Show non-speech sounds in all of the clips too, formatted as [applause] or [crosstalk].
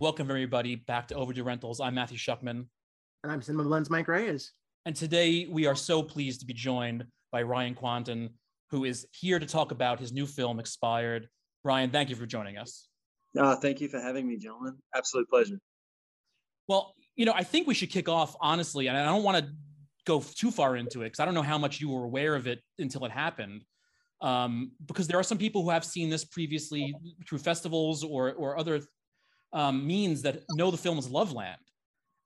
Welcome, everybody, back to Overdue Rentals. I'm Matthew Shuckman. And I'm CinemaBlend's Mike Reyes. And today we are so pleased to be joined by Ryan Kwanten, who is here to talk about his new film, Expired. Ryan, thank you for joining us. Uh, thank you for having me, gentlemen. Absolute pleasure. Well, you know, I think we should kick off honestly, and I don't want to go too far into it because I don't know how much you were aware of it until it happened. Um, because there are some people who have seen this previously through festivals or or other um, means that know the film is Loveland.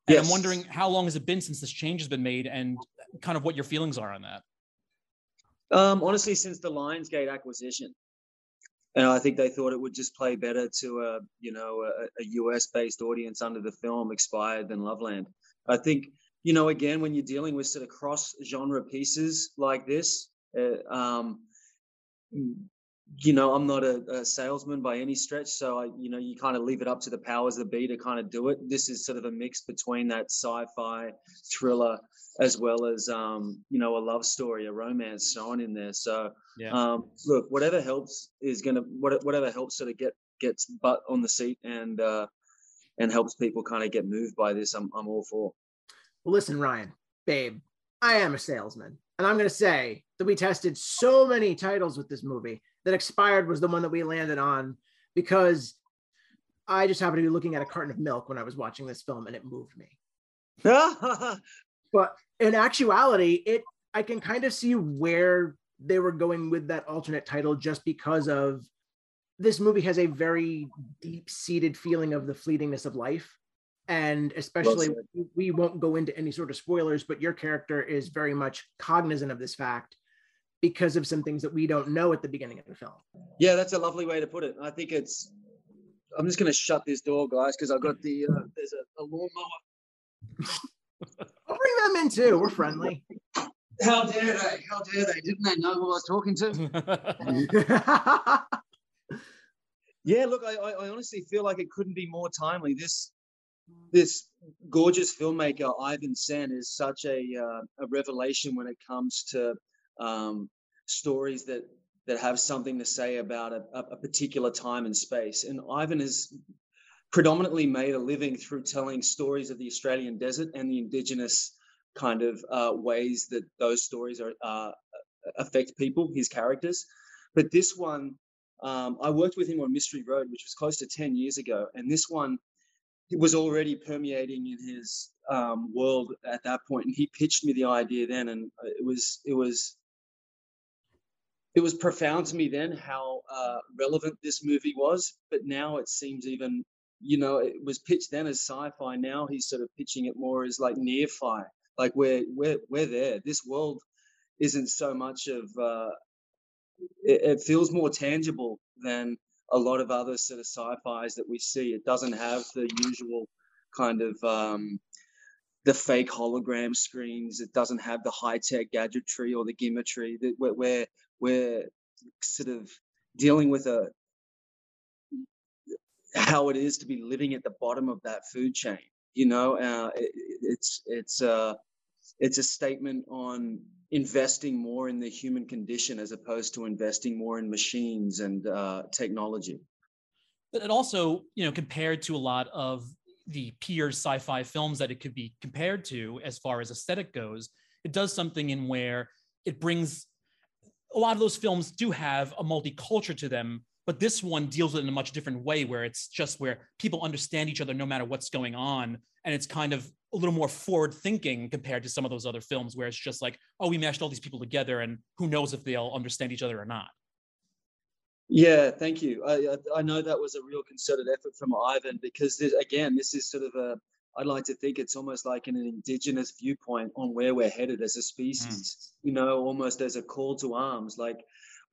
And yes. I'm wondering how long has it been since this change has been made and kind of what your feelings are on that. Um, honestly, since the Lionsgate acquisition, and I think they thought it would just play better to a you know a, a US based audience under the film expired than Loveland. I think you know again when you're dealing with sort of cross genre pieces like this, uh, um, you know, I'm not a, a, salesman by any stretch, so I, you know, you kind of leave it up to the powers that be to kind of do it. This is sort of a mix between that sci-fi thriller as well as, um, you know, a love story, a romance thrown in there. So, yeah. um, look, whatever helps is gonna, whatever helps sort of get gets butt on the seat and uh, and helps people kind of get moved by this. I'm I'm all for. Well, listen, Ryan, babe, I am a salesman, and I'm gonna say that we tested so many titles with this movie that expired was the one that we landed on because I just happened to be looking at a carton of milk when I was watching this film and it moved me. [laughs] but in actuality, it I can kind of see where they were going with that alternate title just because of this movie has a very deep-seated feeling of the fleetingness of life and especially well we won't go into any sort of spoilers but your character is very much cognizant of this fact because of some things that we don't know at the beginning of the film. Yeah, that's a lovely way to put it. I think it's. I'm just going to shut this door, guys, because I've got the uh, there's a, a lawnmower. I'll bring them in too. We're friendly. How dare they? How dare they? Didn't they know who I was talking to? [laughs] yeah, look, I, I honestly feel like it couldn't be more timely. This this gorgeous filmmaker Ivan Sen is such a uh, a revelation when it comes to um, stories that that have something to say about a, a particular time and space. And Ivan has predominantly made a living through telling stories of the Australian desert and the indigenous kind of uh, ways that those stories are uh, affect people, his characters. But this one, um, I worked with him on Mystery Road, which was close to ten years ago, and this one was already permeating in his um, world at that point. point, and he pitched me the idea then, and it was it was it was profound to me then how uh, relevant this movie was, but now it seems even, you know, it was pitched then as sci-fi. Now he's sort of pitching it more as like near-fi, like we're we're we're there. This world isn't so much of. Uh, it, it feels more tangible than a lot of other sort of sci-fi's that we see. It doesn't have the usual kind of um, the fake hologram screens. It doesn't have the high-tech gadgetry or the gimmickry that we're, we're we're sort of dealing with a how it is to be living at the bottom of that food chain. You know, uh, it, it's it's uh, it's a statement on investing more in the human condition as opposed to investing more in machines and uh, technology. But it also, you know, compared to a lot of the peer sci-fi films that it could be compared to as far as aesthetic goes, it does something in where it brings a lot of those films do have a multicultural to them, but this one deals with it in a much different way where it's just where people understand each other no matter what's going on. And it's kind of a little more forward thinking compared to some of those other films where it's just like, oh, we mashed all these people together and who knows if they'll understand each other or not. Yeah, thank you. I, I know that was a real concerted effort from Ivan because, again, this is sort of a I'd like to think it's almost like an indigenous viewpoint on where we're headed as a species, mm. you know, almost as a call to arms, like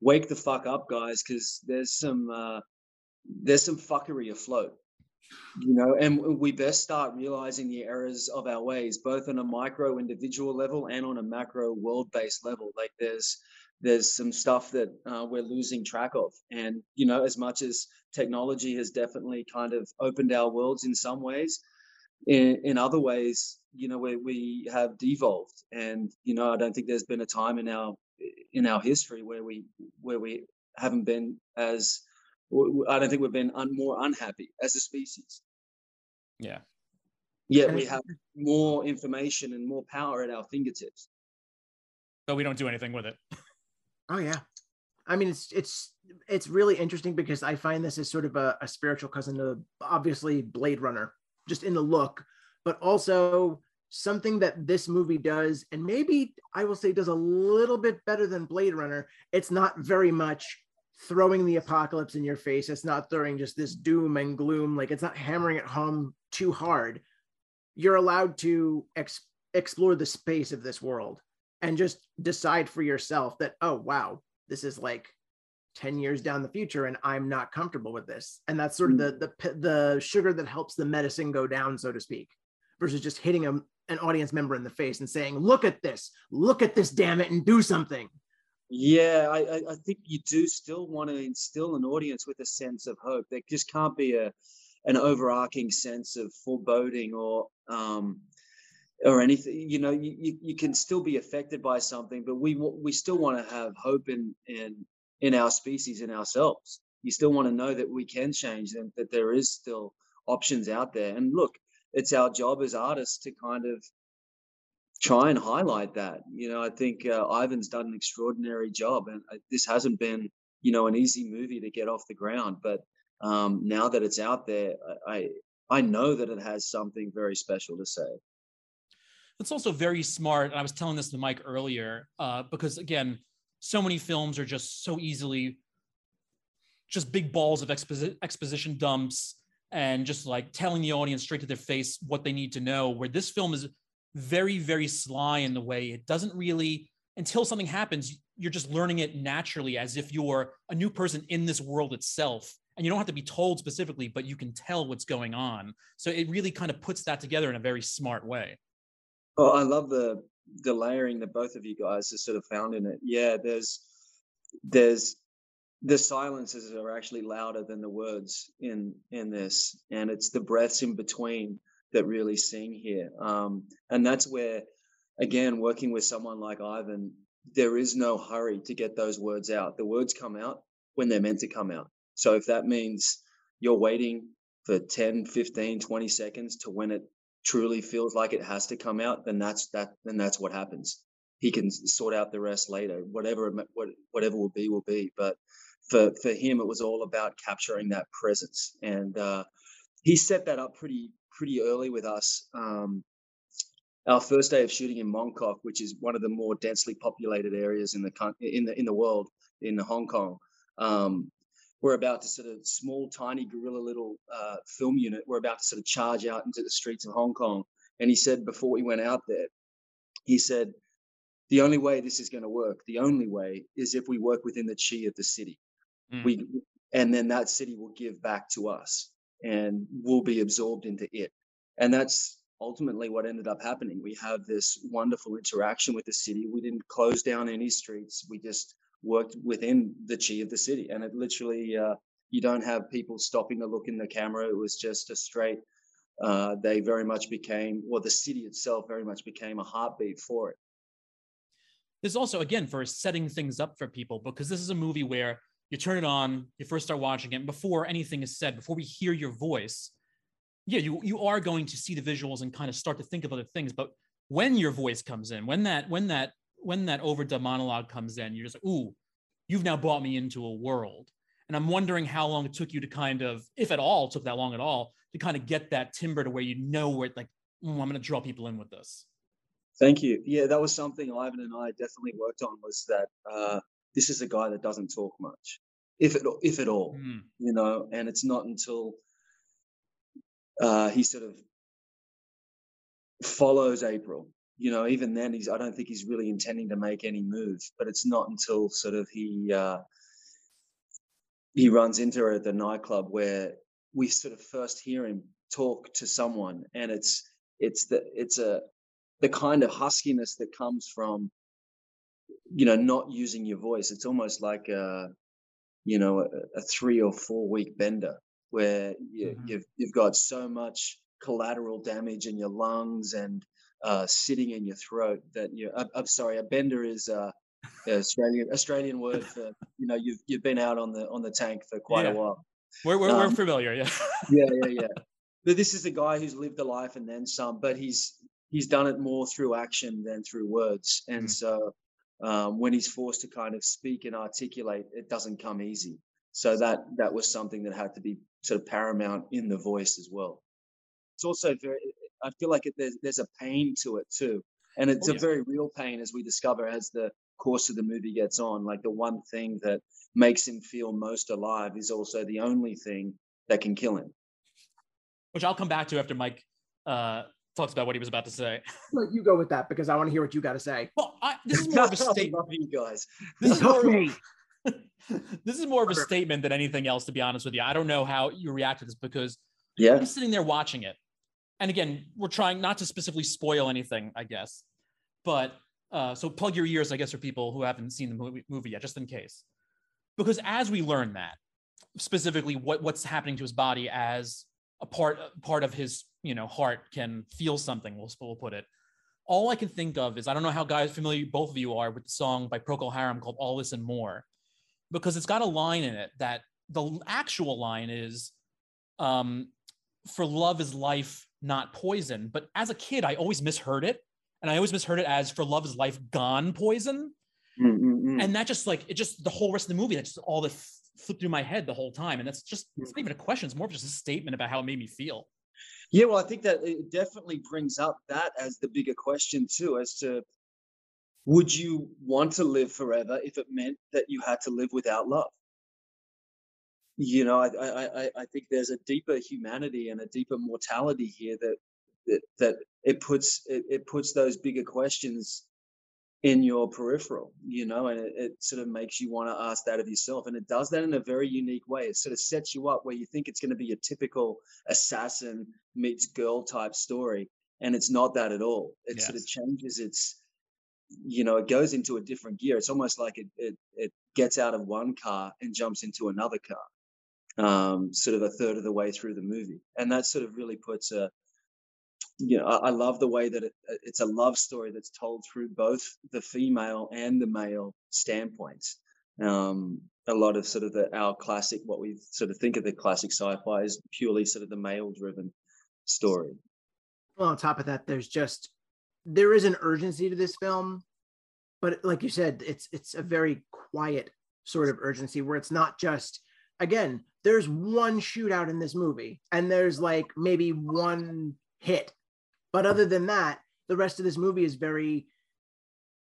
wake the fuck up, guys, because there's some uh, there's some fuckery afloat, you know, and we best start realizing the errors of our ways, both on a micro individual level and on a macro world based level. Like there's there's some stuff that uh, we're losing track of, and you know, as much as technology has definitely kind of opened our worlds in some ways in, in other ways, you know, where we have devolved. And, you know, I don't think there's been a time in our in our history where we where we haven't been as I don't think we've been un, more unhappy as a species. Yeah. Yet we have more information and more power at our fingertips. But we don't do anything with it. Oh yeah. I mean, it's it's it's really interesting because I find this as sort of a, a spiritual cousin to obviously Blade Runner, just in the look, but also something that this movie does, and maybe I will say does a little bit better than Blade Runner. It's not very much throwing the apocalypse in your face. It's not throwing just this doom and gloom. Like it's not hammering it home too hard. You're allowed to ex- explore the space of this world and just decide for yourself that, oh, wow, this is like 10 years down the future and I'm not comfortable with this. And that's sort of the, the, the sugar that helps the medicine go down, so to speak, versus just hitting a, an audience member in the face and saying, look at this, look at this, damn it, and do something. Yeah, I, I think you do still want to instill an audience with a sense of hope. There just can't be a an overarching sense of foreboding or um, or anything. You know, you, you, you can still be affected by something, but we we still want to have hope in in in our species in ourselves. You still want to know that we can change and that there is still options out there. And look, it's our job as artists to kind of try and highlight that. You know, I think uh, Ivan's done an extraordinary job, and uh, this hasn't been, you know, an easy movie to get off the ground. But um, now that it's out there, I I know that it has something very special to say. It's also very smart, and I was telling this to Mike earlier, uh, because again, so many films are just so easily just big balls of exposi- exposition dumps and just like telling the audience straight to their face what they need to know. Where this film is very, very sly in the way it doesn't really, until something happens, you're just learning it naturally as if you're a new person in this world itself. And you don't have to be told specifically, but you can tell what's going on. So it really kind of puts that together in a very smart way. Oh, I love the the layering that both of you guys have sort of found in it. Yeah, there's there's the silences are actually louder than the words in in this, and it's the breaths in between that really sing here. Um, and that's where, again, working with someone like Ivan, there is no hurry to get those words out. The words come out when they're meant to come out. So if that means you're waiting for 10, 15, 20 seconds to when it truly feels like it has to come out, then that's that then that's what happens. He can sort out the rest later. Whatever what, whatever will be will be. But for for him, it was all about capturing that presence, and uh, he set that up pretty pretty early with us. Um, our first day of shooting in Mongkok, which is one of the more densely populated areas in the in the in the world in Hong Kong. Um, we're about to sort of small, tiny guerrilla little uh, film unit. We're about to sort of charge out into the streets of Hong Kong. And he said before we went out there, he said, the only way this is going to work, the only way is if we work within the chi of the city. Mm. We and then that city will give back to us and we'll be absorbed into it. And that's ultimately what ended up happening. We have this wonderful interaction with the city. We didn't close down any streets. We just worked within the chi of the city. And it literally, uh, you don't have people stopping to look in the camera. It was just a straight, uh, they very much became, or the city itself very much became a heartbeat for it. This also, again, for setting things up for people, because this is a movie where you turn it on, you first start watching it, before anything is said, before we hear your voice, yeah, you you are going to see the visuals and kind of start to think of other things. But when your voice comes in, when that when that when that overdub monologue comes in, you're just like, ooh, you've now brought me into a world. And I'm wondering how long it took you to kind of, if at all, took that long at all, to kind of get that timbre to where you know where like, mm, I'm going to draw people in with this. Thank you. Yeah, that was something Ivan and I definitely worked on. Was that uh, this is a guy that doesn't talk much, if it if at all, mm. you know. And it's not until uh, he sort of follows April. You know, even then, he's I don't think he's really intending to make any move. But it's not until sort of he uh, he runs into her at the nightclub where we sort of first hear him talk to someone, and it's it's the it's a the kind of huskiness that comes from you know not using your voice it's almost like a you know a, a three or four week bender where you, mm-hmm. you've you've got so much collateral damage in your lungs and uh, sitting in your throat that you I'm, I'm sorry a bender is uh [laughs] Australian Australian word for you know you've you've been out on the on the tank for quite yeah. a while. We're we're, um, we're familiar, yeah. yeah, yeah, [laughs] yeah. but this is a guy who's lived a life and then some, but he's he's done it more through action than through words. And mm. so um, when he's forced to kind of speak and articulate, it doesn't come easy. So that that was something that had to be sort of paramount in the voice as well. It's also very. I feel like it, there's there's a pain to it too, and it's oh, yeah. a very real pain as we discover as the course of the movie gets on. Like the one thing that makes him feel most alive is also the only thing that can kill him. Which I'll come back to after Mike uh, talks about what he was about to say. [laughs] Let you go with that because I want to hear what you got to say. Well, I, this is more of a [laughs] statement. you guys. This is more. Of, [laughs] this is more of a statement than anything else, to be honest with you. I don't know how you react to this because yeah. I'm sitting there watching it. And again, we're trying not to specifically spoil anything, I guess. But uh, so plug your ears, I guess, for people who haven't seen the movie, movie yet, just in case. Because as we learn that, specifically what, what's happening to his body as a part part of his you know heart can feel something, we'll, we'll put it. All I can think of is I don't know how guys familiar both of you are with the song by Procol Harum called All This and More because it's got a line in it that the actual line is um, for love is life not poison but as a kid i always misheard it. And i always misheard it as for love is life gone poison. Mm-hmm. and that just like it just the whole rest of the movie that's just all that flipped through my head the whole time. And that's just it's not even a question. It's more of just a statement about how it made me feel. Yeah well i think that it definitely brings up that as the bigger question too as to would you want to live forever if it meant that you had to live without love? You know, I, I, I think there's a deeper humanity and a deeper mortality here that that, that it puts it, it puts those bigger questions in your peripheral, you know, and it, it, sort of makes you want to ask that of yourself. And it does that in a very unique way. It sort of sets you up where you think it's going to be a typical assassin meets girl type story. And it's not that at all. It yes. sort of changes its you know, it goes into a different gear. It's almost like it it, it gets out of one car and jumps into another car, um, sort of a third of the way through the movie, and that sort of really puts a you know, I, I love the way that it, it's a love story that's told through both the female and the male standpoints. Um, a lot of sort of the our classic, what we sort of think of the classic sci-fi is purely sort of the male-driven story. Well, on top of that, there's just there is an urgency to this film, but like you said, it's it's a very quiet sort of urgency where it's not just again, there's one shootout in this movie and there's like maybe one hit. But other than that, the rest of this movie is very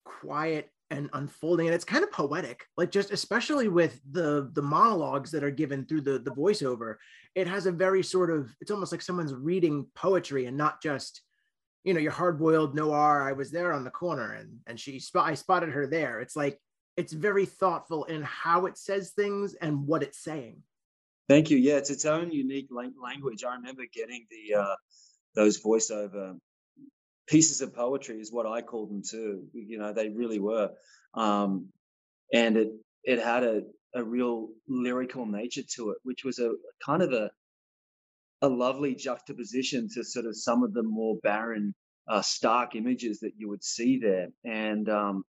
quiet and unfolding and it's kind of poetic like just especially with the the monologues that are given through the the voiceover it has a very sort of it's almost like someone's reading poetry and not just you know, your hard boiled noir. I was there on the corner and and she spot I spotted her there. It's like it's very thoughtful in how it says things and what it's saying. Thank you. Yeah, it's its own unique language. I remember getting the uh, those voiceover pieces of poetry is what I called them too. You know, they really were, um, and it it had a a real lyrical nature to it, which was a kind of a a lovely juxtaposition to sort of some of the more barren, uh, stark images that you would see there. And um,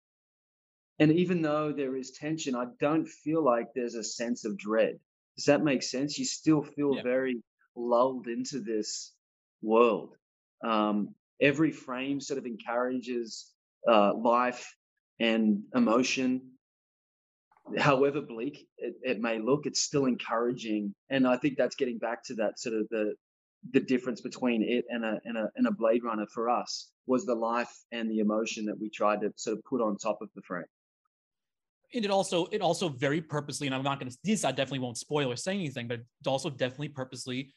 and even though there is tension, I don't feel like there's a sense of dread. Does that make sense? You still feel yeah. very lulled into this world. Um, every frame sort of encourages uh, life and emotion however bleak it, it may look, it's still encouraging. And I think that's getting back to that sort of the the difference between it and a, and a and a Blade Runner for us was the life and the emotion that we tried to sort of put on top of the frame. And it also it also very purposely, and I'm not going to this I definitely won't spoil or say anything, but it also definitely purposely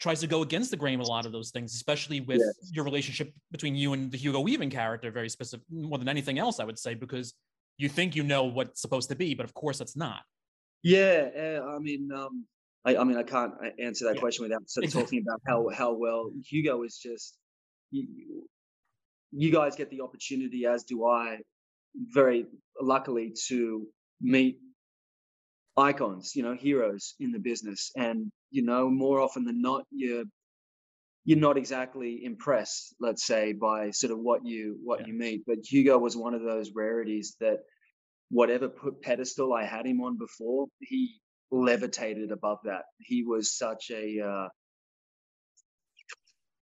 tries to go against the grain with a lot of those things, especially with yes. your relationship between you and the Hugo Weaving character, very specific more than anything else, I would say, because you think you know what's supposed to be, but of course it's not. Yeah, uh, I mean, um, I, I, mean, I can't uh, answer that yeah. question without sort of [laughs] talking about how how well Hugo is just. You, you guys get the opportunity, as do I, very luckily to meet icons, you know, heroes in the business, and you know, more often than not, you're you're not exactly impressed, let's say, by sort of what you what yeah. you meet. But Hugo was one of those rarities that whatever pedestal I had him on before, he levitated above that. He was such a uh,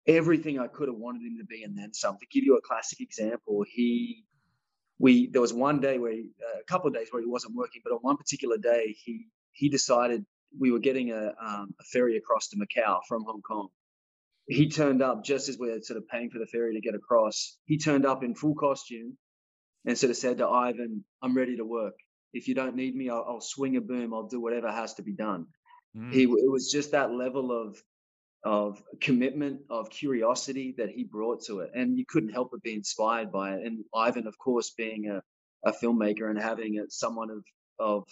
everything I could have wanted him to be, and then some. To give you a classic example, he we there was one day where he, uh, a couple of days where he wasn't working, but on one particular day he he decided we were getting a, um, a ferry across to Macau from Hong Kong. He turned up just as we are sort of paying for the ferry to get across. He turned up in full costume and sort of said to Ivan, "I'm ready to work. If you don't need me, I'll, I'll swing a boom. I'll do whatever has to be done." Mm. He it was just that level of of commitment, of curiosity that he brought to it. And you couldn't help but be inspired by it. And Ivan, of course, being a, a filmmaker and having a, someone of, of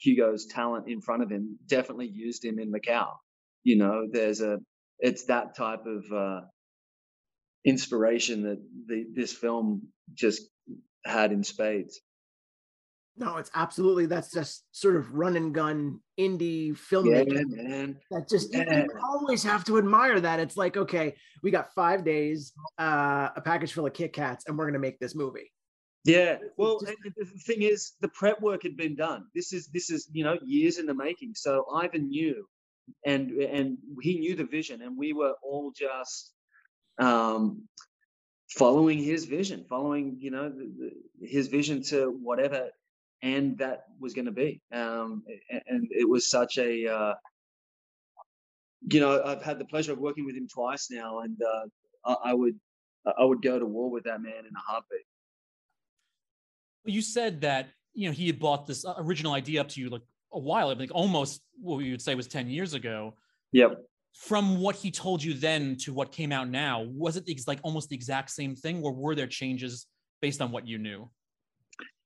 Hugo's talent in front of him, definitely used him in Macau. You know, there's a, it's that type of uh, inspiration that the, this film just had in spades. No, it's absolutely that's just sort of run and gun indie filmmaking. Yeah, man. That just yeah. you, always have to admire that. It's like, okay, we got five days, uh, a package full of Kit Kats, and we're gonna make this movie. Yeah. Well, just, the thing is, the prep work had been done. This is this is you know years in the making. So Ivan knew, and and he knew the vision, and we were all just um following his vision following you know the, the, his vision to whatever and that was going to be. Um, and it was such a, uh, you know, I've had the pleasure of working with him twice now, and uh, I, I would, I would go to war with that man in a heartbeat. You said that you know he had bought this uh, original idea up to you like a while, ago, like almost what we would say was ten years ago. Yep. From what he told you then to what came out now, was it like almost the exact same thing, or were there changes based on what you knew?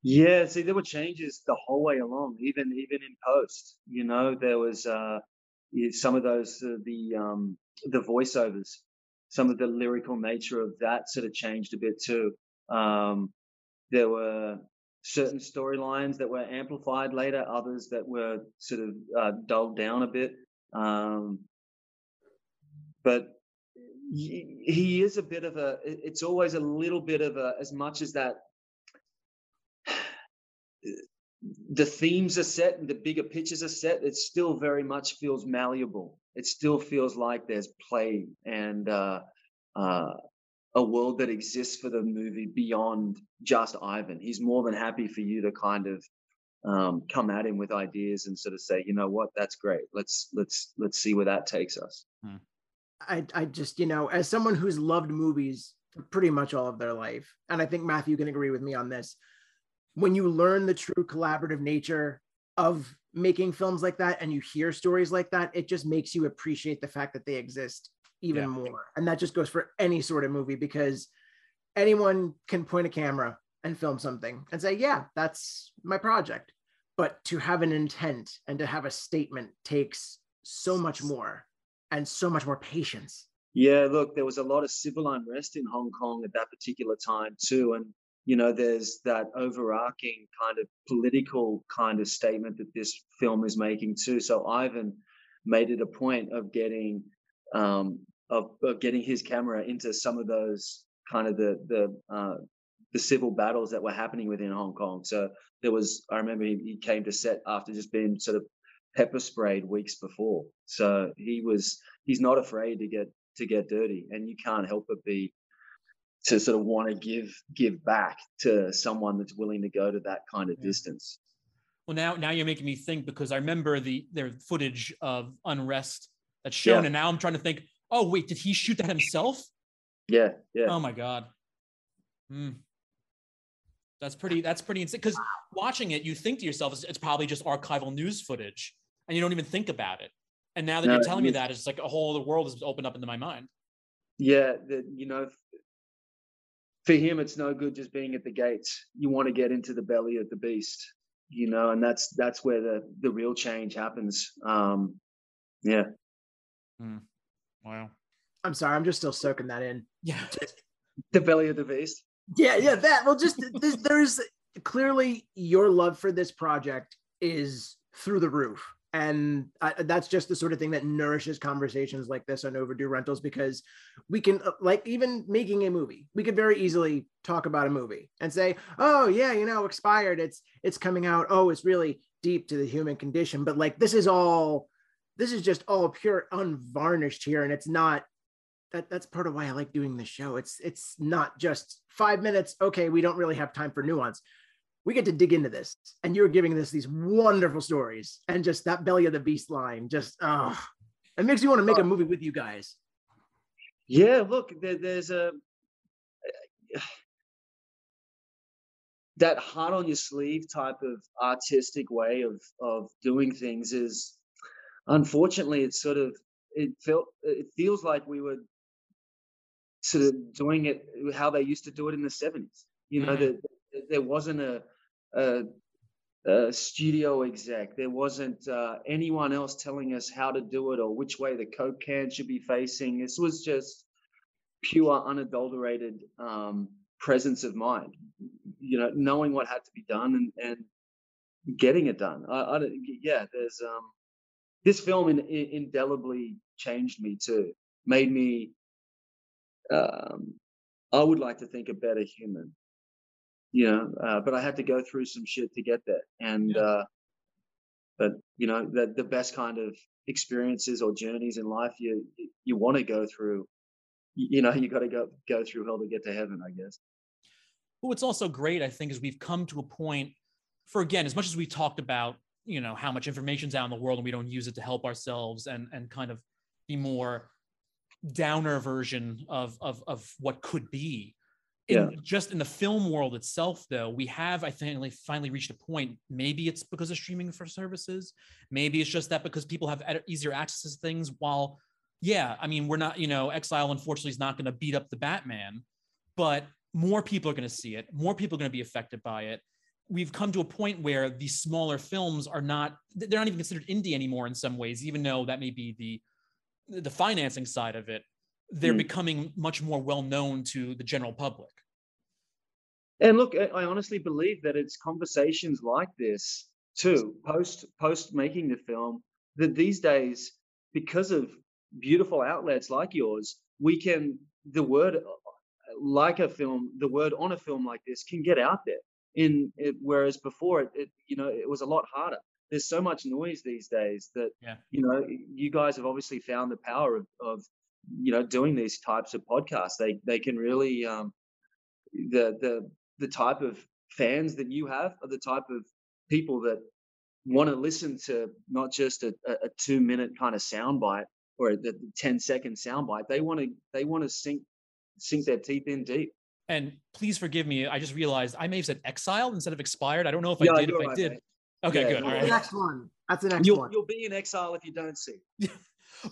Yeah, see, there were changes the whole way along, even even in post. You know, there was uh, some of those uh, the um, the voiceovers, some of the lyrical nature of that sort of changed a bit too. Um, there were certain storylines that were amplified later, others that were sort of uh, dulled down a bit. Um, but he is a bit of a. It's always a little bit of a, as much as that the themes are set and the bigger pictures are set, it still very much feels malleable. It still feels like there's play and uh, uh, a world that exists for the movie beyond just Ivan. He's more than happy for you to kind of um, come at him with ideas and sort of say, you know what, that's great. Let's let's let's see where that takes us. Hmm. I I just you know as someone who's loved movies pretty much all of their life, and I think Matthew can agree with me on this when you learn the true collaborative nature of making films like that and you hear stories like that, it just makes you appreciate the fact that they exist even yeah. more. And that just goes for any sort of movie because anyone can point a camera and film something and say, yeah, that's my project. But to have an intent and to have a statement takes so much more and so much more patience. Yeah, look, there was a lot of civil unrest in Hong Kong at that particular time too. And you know, there's that overarching kind of political kind of statement that this film is making too. So Ivan made it a point of getting um, of, of getting his camera into some of those kind of the the uh, the civil battles that were happening within Hong Kong. So there was, I remember he, he came to set after just being sort of pepper sprayed weeks before. So he was, he's not afraid to get to get dirty, and you can't help but be to sort of want to give give back to someone that's willing to go to that kind of yeah. distance. Well, now now you're making me think because I remember the their footage of unrest that's shown, yeah. and now I'm trying to think. Oh wait, did he shoot that himself? Yeah, yeah. Oh my god. Hmm. That's pretty. That's pretty insane. Because watching it, you think to yourself, it's, it's, probably just archival news footage, and you don't even think about it. And now that no, you're telling me that, it's like a whole other world has opened up into my mind. Yeah, the, you know, for him, it's no good just being at the gates. You want to get into the belly of the beast, you know, and that's that's where the the real change happens. Um, yeah. Mm. Wow. I'm sorry, I'm just still soaking that in. Yeah. [laughs] the belly of the beast. Yeah, yeah. That well, just [laughs] there's, there's clearly your love for this project is through the roof and I, that's just the sort of thing that nourishes conversations like this on overdue rentals because we can uh, like even making a movie we could very easily talk about a movie and say oh yeah you know expired it's it's coming out oh it's really deep to the human condition but like this is all this is just all pure unvarnished here and it's not that that's part of why I like doing the show. It's it's not just five minutes. Okay, we don't really have time for nuance. We get to dig into this, and you're giving us these wonderful stories, and just that belly of the beast line. Just oh, it makes me want to make a movie with you guys. Yeah, look, there, there's a [sighs] that heart on your sleeve type of artistic way of of doing things is unfortunately it's sort of it felt it feels like we were sort of doing it how they used to do it in the 70s you know mm-hmm. that there wasn't a, a, a, studio exec. There wasn't uh, anyone else telling us how to do it or which way the coke can should be facing. This was just pure unadulterated um, presence of mind you know knowing what had to be done and, and getting it done. I, I yeah there's um this film in, in, indelibly changed me too. Made me um i would like to think a better human you know uh, but i had to go through some shit to get there and yeah. uh but you know the, the best kind of experiences or journeys in life you you want to go through you know [laughs] you got to go go through hell to get to heaven i guess but what's also great, I think, is we've come to a point for again, as much as we talked about, you know, how much information's out in the world and we don't use it to help ourselves and and kind of be more downer version of of of what could be. In, yeah. just in the film world itself, though, we have, I think, finally reached a point. Maybe it's because of streaming for services. Maybe it's just that because people have easier access to things. While, yeah, I mean, we're not, you know, Exile unfortunately is not going to beat up the Batman, but more people are going to see it, more people are going to be affected by it. We've come to a point where these smaller films are not they're not even considered indie anymore in some ways, even though that may be the the financing side of it. They're mm. becoming much more well known to the general public. And look, I honestly believe that it's conversations like this too, post post making the film, that these days, because of beautiful outlets like yours, we can the word like a film, the word on a film like this can get out there. In it, whereas before it, it, you know, it was a lot harder. There's so much noise these days that yeah. you know, you guys have obviously found the power of, of you know doing these types of podcasts. They they can really um, the the the type of fans that you have are the type of people that want to listen to not just a, a two minute kind of soundbite or the 10 second soundbite. They want to they want to sink sink their teeth in deep. And please forgive me. I just realized I may have said exiled instead of expired. I don't know if yeah, I did. If right, I did. Mate. Okay, yeah, good. All right. The next one. That's the next you'll, one. You'll be in exile if you don't see. [laughs]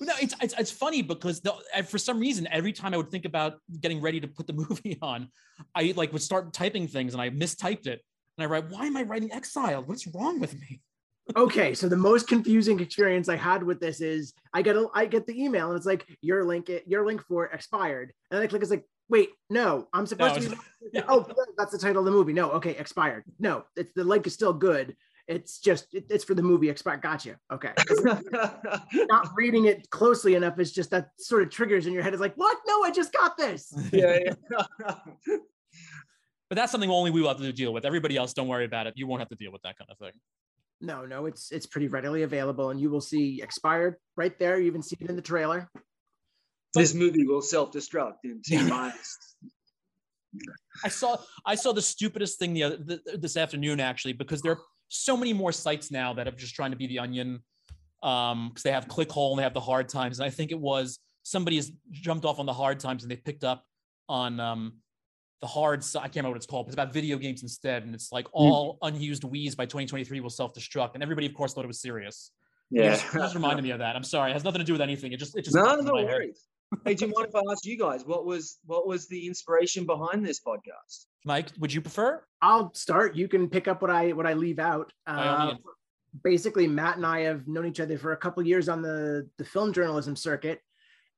no, it's, it's, it's funny because the, eh, for some reason, every time I would think about getting ready to put the [laughs] movie on, I like would start typing things and I mistyped it. And I write, why am I writing exiled? What's wrong with me? [laughs] okay, so the most confusing experience I had with this is I get a I get the email and it's like your link it, your link for expired, and I click it's like wait no I'm supposed no, to be [laughs] oh that's the title of the movie no okay expired no it's the link is still good it's just it, it's for the movie expired gotcha. Okay. [laughs] Not reading it closely enough. Is just that sort of triggers in your head. It's like what? No I just got this. [laughs] Yeah, yeah. [laughs] but that's something only we will have to deal with. Everybody else don't worry about it. You won't have to deal with that kind of thing. No, no, it's it's pretty readily available, and you will see expired right there. You even see it in the trailer. This movie will self-destruct in two months. I saw I saw the stupidest thing the other the, this afternoon actually because there are so many more sites now that are just trying to be the onion um because they have clickhole and they have the hard times and I think it was somebody has jumped off on the hard times and they picked up on um the hard I can't remember what it's called, but it's about video games instead. And it's like hmm. all mm. unused Wii's by 2023 will self-destruct. And everybody, of course, thought it was serious. Yeah. Just, just reminded me of that. I'm sorry. It has nothing to do with anything. It just, it just, no, no worries. hey, do you mind if I ask you guys what was what was the inspiration behind this podcast? Mike, would you prefer? I'll start. You can pick up what I what I leave out. Uh, basically, Matt and I have known each other for a couple years on the the film journalism circuit,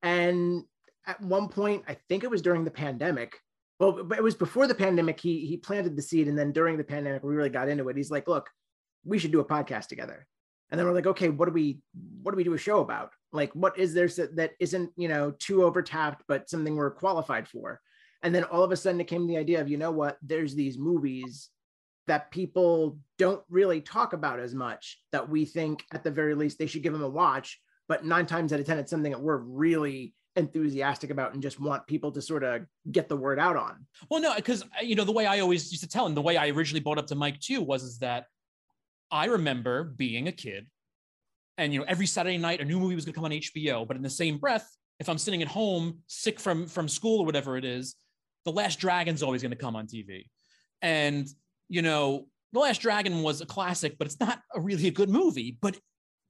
and at one point, I think it was during the pandemic, well, but it was before the pandemic. He he planted the seed, and then during the pandemic, we really got into it. He's like, "Look, we should do a podcast together." And then we're like, "Okay, what do we what do we do a show about? Like, what is there that isn't you know too overtapped, but something we're qualified for?" And then all of a sudden, it came the idea of, you know what? There's these movies that people don't really talk about as much that we think, at the very least, they should give them a watch. But nine times out of ten, it's something that we're really enthusiastic about and just want people to sort of get the word out on. Well, no, because uh, you know the way I always used to tell him, the way I originally brought up to Mike too was is that I remember being a kid, and you know every Saturday night a new movie was going to come on HBO, but in the same breath, if I'm sitting at home sick from from school or whatever it is, The Last Dragon's always going to come on TV, and you know The Last Dragon was a classic, but it's not a really a good movie, but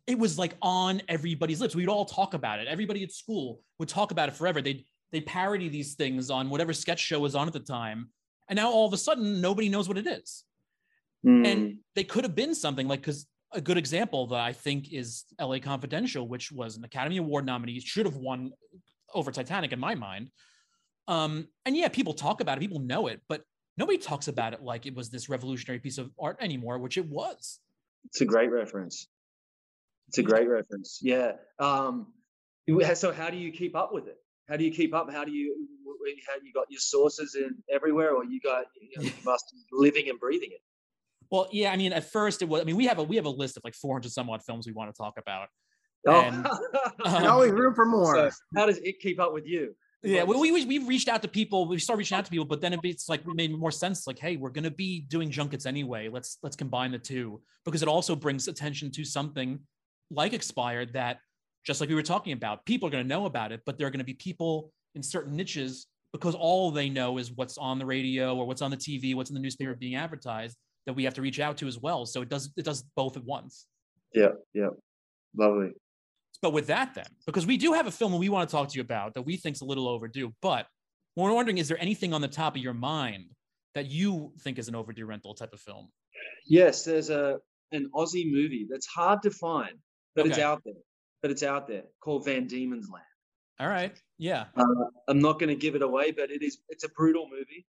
it was like on everybody's lips. We'd all talk about it. Everybody at school would talk about it forever. They'd they parody these things on whatever sketch show was on at the time. And now all of a sudden nobody knows what it is. Mm. And they could have been something like because a good example that I think is LA Confidential, which was an Academy Award nominee, should have won over Titanic in my mind. Um, and yeah, people talk about it, people know it, but nobody talks about it like it was this revolutionary piece of art anymore, which it was. It's a great reference. It's a great reference. Yeah. Um, so how do you keep up with it? How do you keep up? How do you? How you got your sources in everywhere, or you got you, know, you must be living and breathing it? Well, yeah. I mean, at first it was. I mean, we have a we have a list of like 400 some odd films we want to talk about. Oh. And, And [laughs] um, always room for more. so how does it keep up with you? Yeah, well, we, we we reached out to people. We started reaching out to people, but then it's like it made more sense. Like, hey, we're gonna be doing junkets anyway. Let's let's combine the two because it also brings attention to something like expired that, just like we were talking about, people are gonna know about it, but there are gonna be people in certain niches because all they know is what's on the radio or what's on the TV, what's in the newspaper being advertised that we have to reach out to as well. So it does it does both at once. Yeah, yeah, lovely. But with that, then, because we do have a film we want to talk to you about that we think's a little overdue, but we're wondering, is there anything on the top of your mind that you think is an overdue rental type of film? Yes, there's a an Aussie movie that's hard to find, but it's out there. But it's out there called Van Diemen's Land. All right. Yeah. Uh, I'm not going to give it away, but it is it's a brutal movie,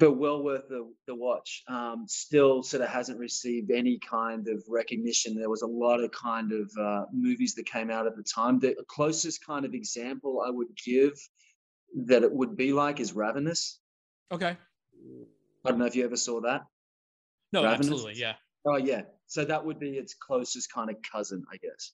but well worth the, the watch. Um, still sort of hasn't received any kind of recognition. There was a lot of kind of uh, movies that came out at the time. The closest kind of example I would give that it would be like is Ravenous. Okay. I don't know if you ever saw that. No, Ravenous? absolutely. Yeah. Oh yeah, so that would be its closest kind of cousin, I guess.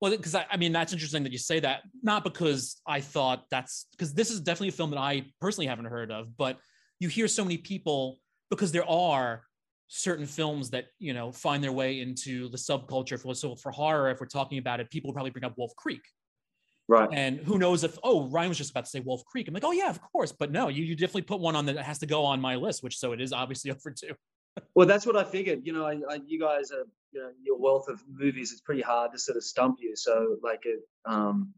Well, because I, I mean, that's interesting that you say that, not because I thought that's because this is definitely a film that I personally haven't heard of, but you hear so many people because there are certain films that, you know, find their way into the subculture for, so for horror, if we're talking about it, people probably bring up Wolf Creek. Right. And who knows if, oh, Ryan was just about to say Wolf Creek. I'm like, oh, yeah, of course. But no, you, you definitely put one on that has to go on my list, which so it is obviously [laughs] up for two. Well, that's what I figured. You know, I, I, you guys are, you know, your wealth of movies. It's pretty hard to sort of stump you. So, like, it, um,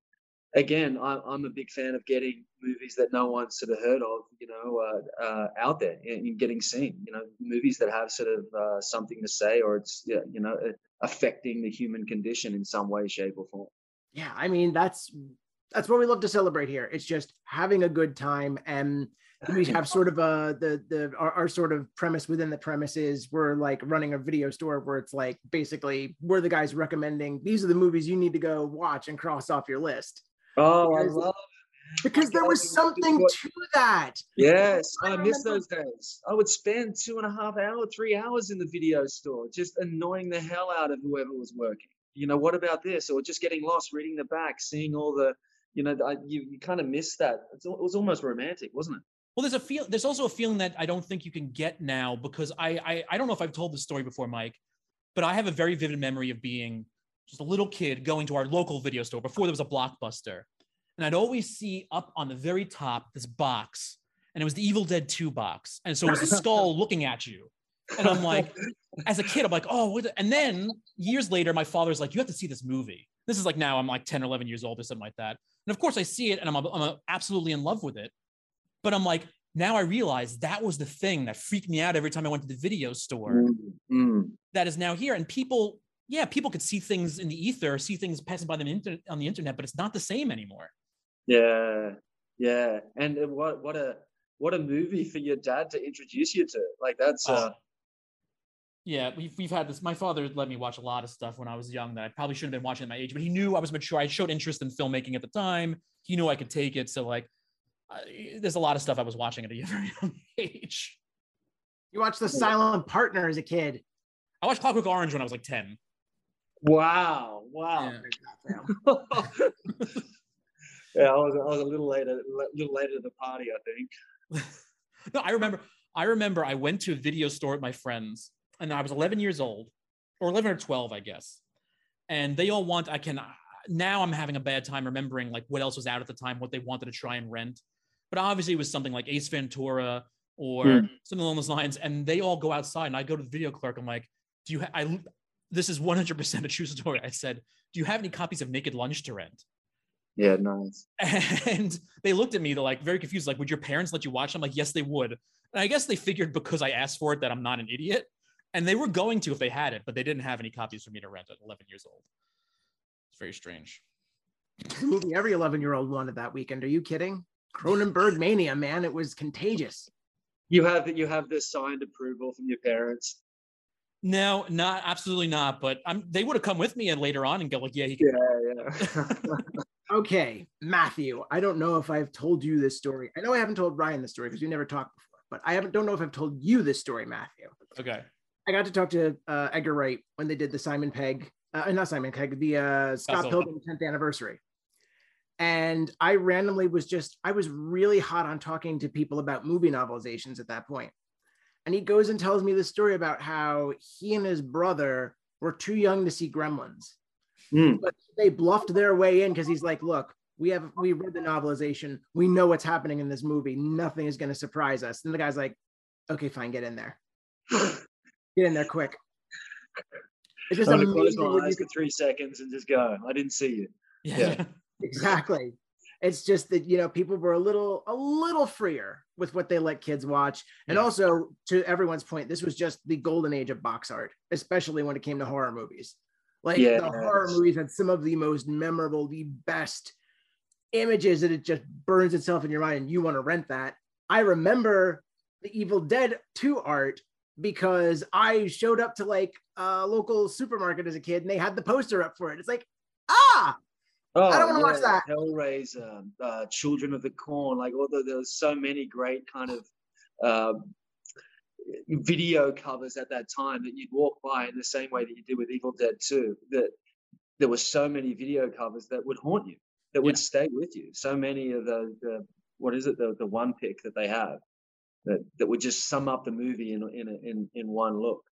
again, I, I'm a big fan of getting movies that no one's sort of heard of, you know, uh, uh, out there and, and getting seen. You know, movies that have sort of uh, something to say, or it's, you know, affecting the human condition in some way, shape, or form. yeah i mean that's that's what we love to celebrate here it's just having a good time and we have sort of a the the our, our sort of premise within the premise is we're like running a video store where it's like basically we're the guys recommending these are the movies you need to go watch and cross off your list Oh, I love because there was something to that Yes, I I miss those days. I would spend two and a half hour, three hours in the video store, just annoying the hell out of whoever was working. You know, what about this? Or just getting lost, reading the back, seeing all the, you know, I, you you kind of miss that. It's, it was almost romantic, wasn't it? Well, there's a feel. There's also a feeling that I don't think you can get now because I, I I don't know if I've told this story before, Mike, but I have a very vivid memory of being just a little kid going to our local video store before there was a blockbuster, and I'd always see up on the very top this box, and it was the Evil Dead 2 box, and so it was a skull [laughs] looking at you, and I'm like, as a kid, I'm like, oh, what and then years later, my father's like, you have to see this movie. This is like now I'm like 10 or 11 years old or something like that. And of course, I see it and I'm, I'm absolutely in love with it. But I'm like, now I realize that was the thing that freaked me out every time I went to the video store Mm, mm. that is now here. And people, yeah, people could see things in the ether, see things passing by them on the internet, but it's not the same anymore. Yeah, yeah. And uh, what what a what a movie [laughs] for your dad to introduce you to. Like that's Oh, uh, Yeah, we've, we've had this. My father let me watch a lot of stuff when I was young that I probably shouldn't have been watching at my age, but he knew I was mature. I showed interest in filmmaking at the time. He knew I could take it. So, like, I, there's a lot of stuff I was watching at a very [laughs] young age. you watched the silent partner as a kid I watched Clockwork Orange when I was like 10. wow, wow. Yeah. [laughs] yeah, I was, I was a little later, a little later to the party, I think. [laughs] no, I remember. I remember I went to a video store with my friends, and I was 11 years old, or 11 or 12, I guess. And they all want. I can now. I'm having a bad time remembering like what else was out at the time, what they wanted to try and rent. But obviously, it was something like Ace Ventura or mm. something along those lines. And they all go outside, and I go to the video clerk. I'm like, "Do you?" Ha-? I this is 100% a true story. I said, "Do you have any copies of Naked Lunch to rent?" Yeah, nice. [laughs] And they looked at me, they're like very confused, like, would your parents let you watch? I'm like, yes, they would. And I guess they figured because I asked for it that I'm not an idiot. And they were going to if they had it, but they didn't have any copies for me to rent at 11 years old. It's very strange. movie every 11 year old wanted that weekend. Are you kidding? Cronenberg mania, man. It was contagious. You have that. you have this signed approval from your parents. No, not absolutely not. But I'm, they would have come with me and later on and go like, yeah, he can. Yeah, yeah. [laughs] okay, Matthew. I don't know if I've told you this story. I know I haven't told Ryan the story because we never talked before. But I haven't don't know if I've told you this story, Matthew. Okay. I got to talk to uh, Edgar Wright when they did the Simon Pegg, uh, not Simon Pegg, the uh, Scott Pilgrim 10th anniversary. And I randomly was just, I was really hot on talking to people about movie novelizations at that point. And he goes and tells me the story about how he and his brother were too young to see Gremlins. Mm. But they bluffed their way in because he's like, look, we have we read the novelization. We know what's happening in this movie. Nothing is going to surprise us. And the guy's like, okay, fine, get in there. get in there quick. It's just I'm close my eyes for three seconds and just go. I didn't see you. Yeah. yeah. [laughs] exactly. It's just that you know people were a little a little freer with what they let kids watch, and yeah. also to everyone's point, this was just the golden age of box art, especially when it came to horror movies. Like the horror movies had some of the most memorable, the best images that it just burns itself in your mind, and you want to rent that. I remember the Evil Dead 2 art because I showed up to like a local supermarket as a kid and they had the poster up for it. It's like, ah, Oh, I don't want to yeah. watch that. Hellraiser, uh, Children of the Corn, like although the, there's so many great kind of uh, video covers at that time that you'd walk by in the same way that you did with Evil Dead 2. That there were so many video covers that would haunt you, that would stay with you. So many of the, the what is it, the, the one pick that they have that, that would just sum up the movie in in in, in one look.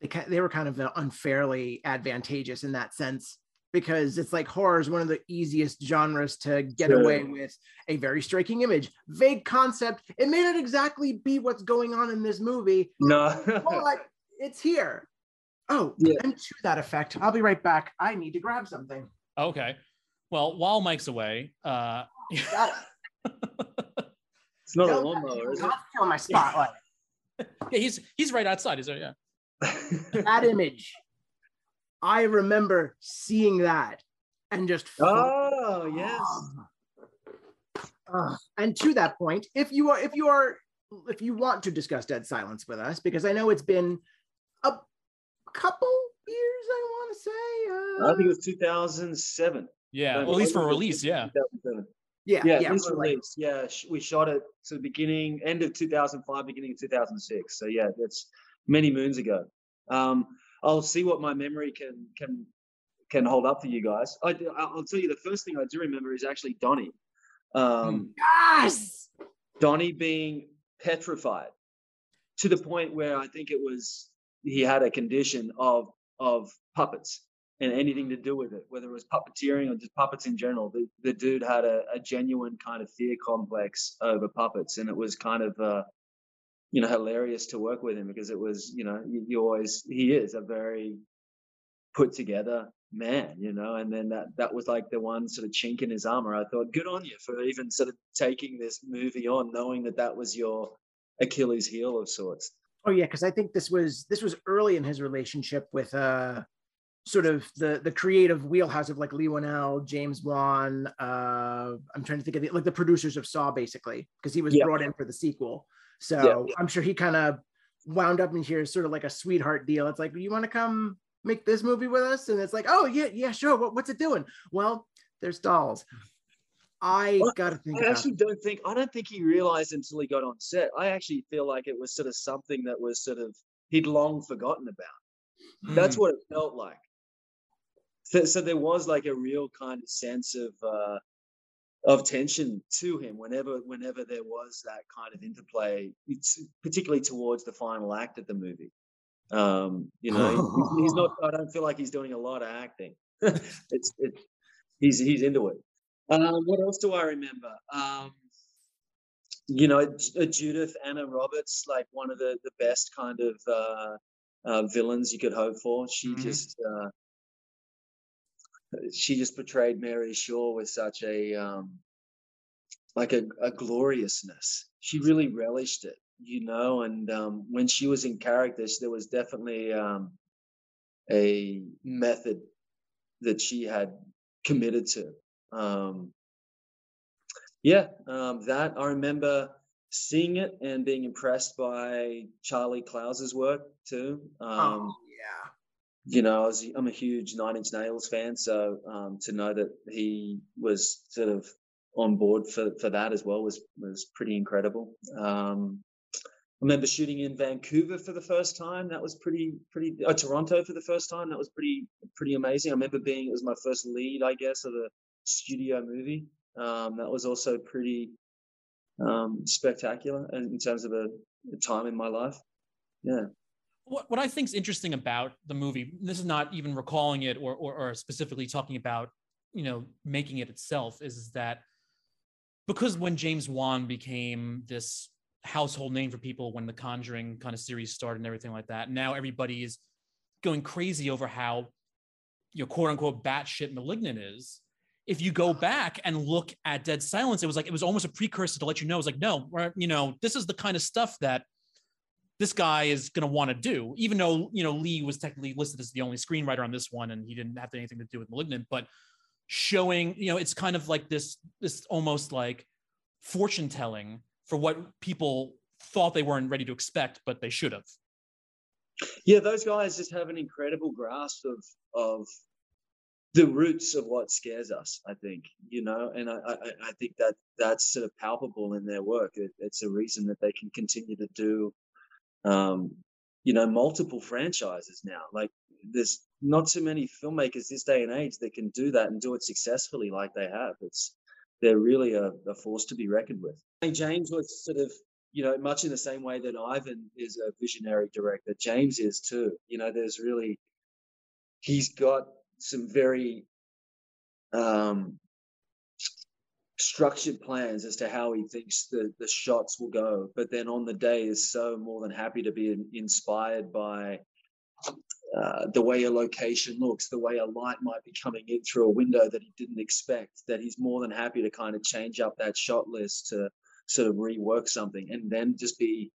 They, they were kind of uh, unfairly advantageous in that sense because it's like horror is one of the easiest genres to get sure. away with a very striking image, vague concept. It may not exactly be what's going on in this movie. No, [laughs] but it's here. Oh, yeah. and to that effect, I'll be right back. I need to grab something. Okay. Well, while Mike's away, uh, got it. [laughs] it's not a lawnmower, is it? Kill my spotlight. [laughs] yeah, he's he's right outside. Is there? Yeah. that image I remember seeing that and just oh yes. Uh, and to that point, if you are if you are if you want to discuss Dead Silence with us, because I know it's been a couple years, I want to say. Uh, I think it was 2007. Yeah, well, at least for release, yeah. Yeah, yeah, yeah release. Yeah, we shot it to the beginning, end of 2005, beginning of 2006. So yeah, that's many moons ago. Um, I'll see what my memory can can can hold up for you guys. I, will tell you the first thing I do remember is actually Donnie. Um, yes, Donnie being petrified to the point where I think it was he had a condition of of puppets and anything to do with it, whether it was puppeteering or just puppets in general. The, the dude had a, a genuine kind of fear complex over puppets, and it was kind of uh, you know hilarious to work with him because it was you know you, you always he is a very put together man you know and then that that was like the one sort of chink in his armor i thought good on you for even sort of taking this movie on knowing that that was your achilles heel of sorts oh yeah because i think this was this was early in his relationship with uh sort of the the creative wheelhouse of like Leigh Whannell, James Wan. Uh, I'm trying to think of the, like the producers of Saw, basically, because he was brought in for the sequel. So yeah. I'm sure he kind of wound up in here sort of like a sweetheart deal. It's like, do you want to come make this movie with us? And it's like, oh yeah, yeah, sure. What, what's it doing? Well, there's dolls. I well, gotta think. I actually don't think I don't think he realized until he got on set. I actually feel like it was sort of something that was sort of he'd long forgotten about. Mm. That's hmm. what it felt like. So, so, there was like a real kind of sense of uh, of tension to him whenever whenever there was that kind of interplay, it's particularly towards the final act of the movie. Um, you know, he's, he's not. I don't feel like he's doing a lot of acting. [laughs] it's it's he's he's into it. Um, what else do I remember? Um, you know, Judith Anna Roberts, like one of the the best kind of uh, uh, villains you could hope for. She mm-hmm. just uh, she just portrayed Mary Shaw with such a um, like a, a gloriousness. She really relished it, you know. And um, when she was in character, there was definitely um, a method that she had committed to. Um, yeah, um, that I remember seeing it and being impressed by Charlie Clouser's work too. Um, oh, yeah. You know, I was, I'm a huge Nine Inch Nails fan, so um, to know that he was sort of on board for, for that as well was was pretty incredible. Um, I remember shooting in Vancouver for the first time. That was pretty pretty. Uh, Toronto for the first time. That was pretty pretty amazing. I remember being it was my first lead, I guess, of a studio movie. Um, that was also pretty um, spectacular in terms of a, a, time in my life. Yeah. What, what I think is interesting about the movie, this is not even recalling it or, or, or specifically talking about, you know, making it itself, is, that because when James Wan became this household name for people when the Conjuring kind of series started and everything like that, now everybody is going crazy over how, you know, quote unquote, batshit malignant is if you go back and look at Dead Silence, it was like it was almost a precursor to let you know. It's like, no, you know, this is the kind of stuff that this guy is going to want to do. Even though you know Leigh was technically listed as the only screenwriter on this one, and he didn't have anything to do with *Malignant*, but showing, you know, it's kind of like this, this almost like fortune telling for what people thought they weren't ready to expect, but they should have. Yeah, those guys just have an incredible grasp of of the roots of what scares us i think you know and i i, I think that that's sort of palpable in their work it, it's a reason that they can continue to do um you know multiple franchises now. Like there's not too many filmmakers this day and age that can do that and do it successfully like they have. It's they're really a, a force to be reckoned with. James was sort of you know much in the same way that ivan is a visionary director james is too. You know there's really he's got some very um, structured plans as to how he thinks the, the shots will go. But then on the day is so more than happy to be inspired by uh, the way a location looks, the way a light might be coming in through a window that he didn't expect, that he's more than happy to kind of change up that shot list to sort of rework something and then just be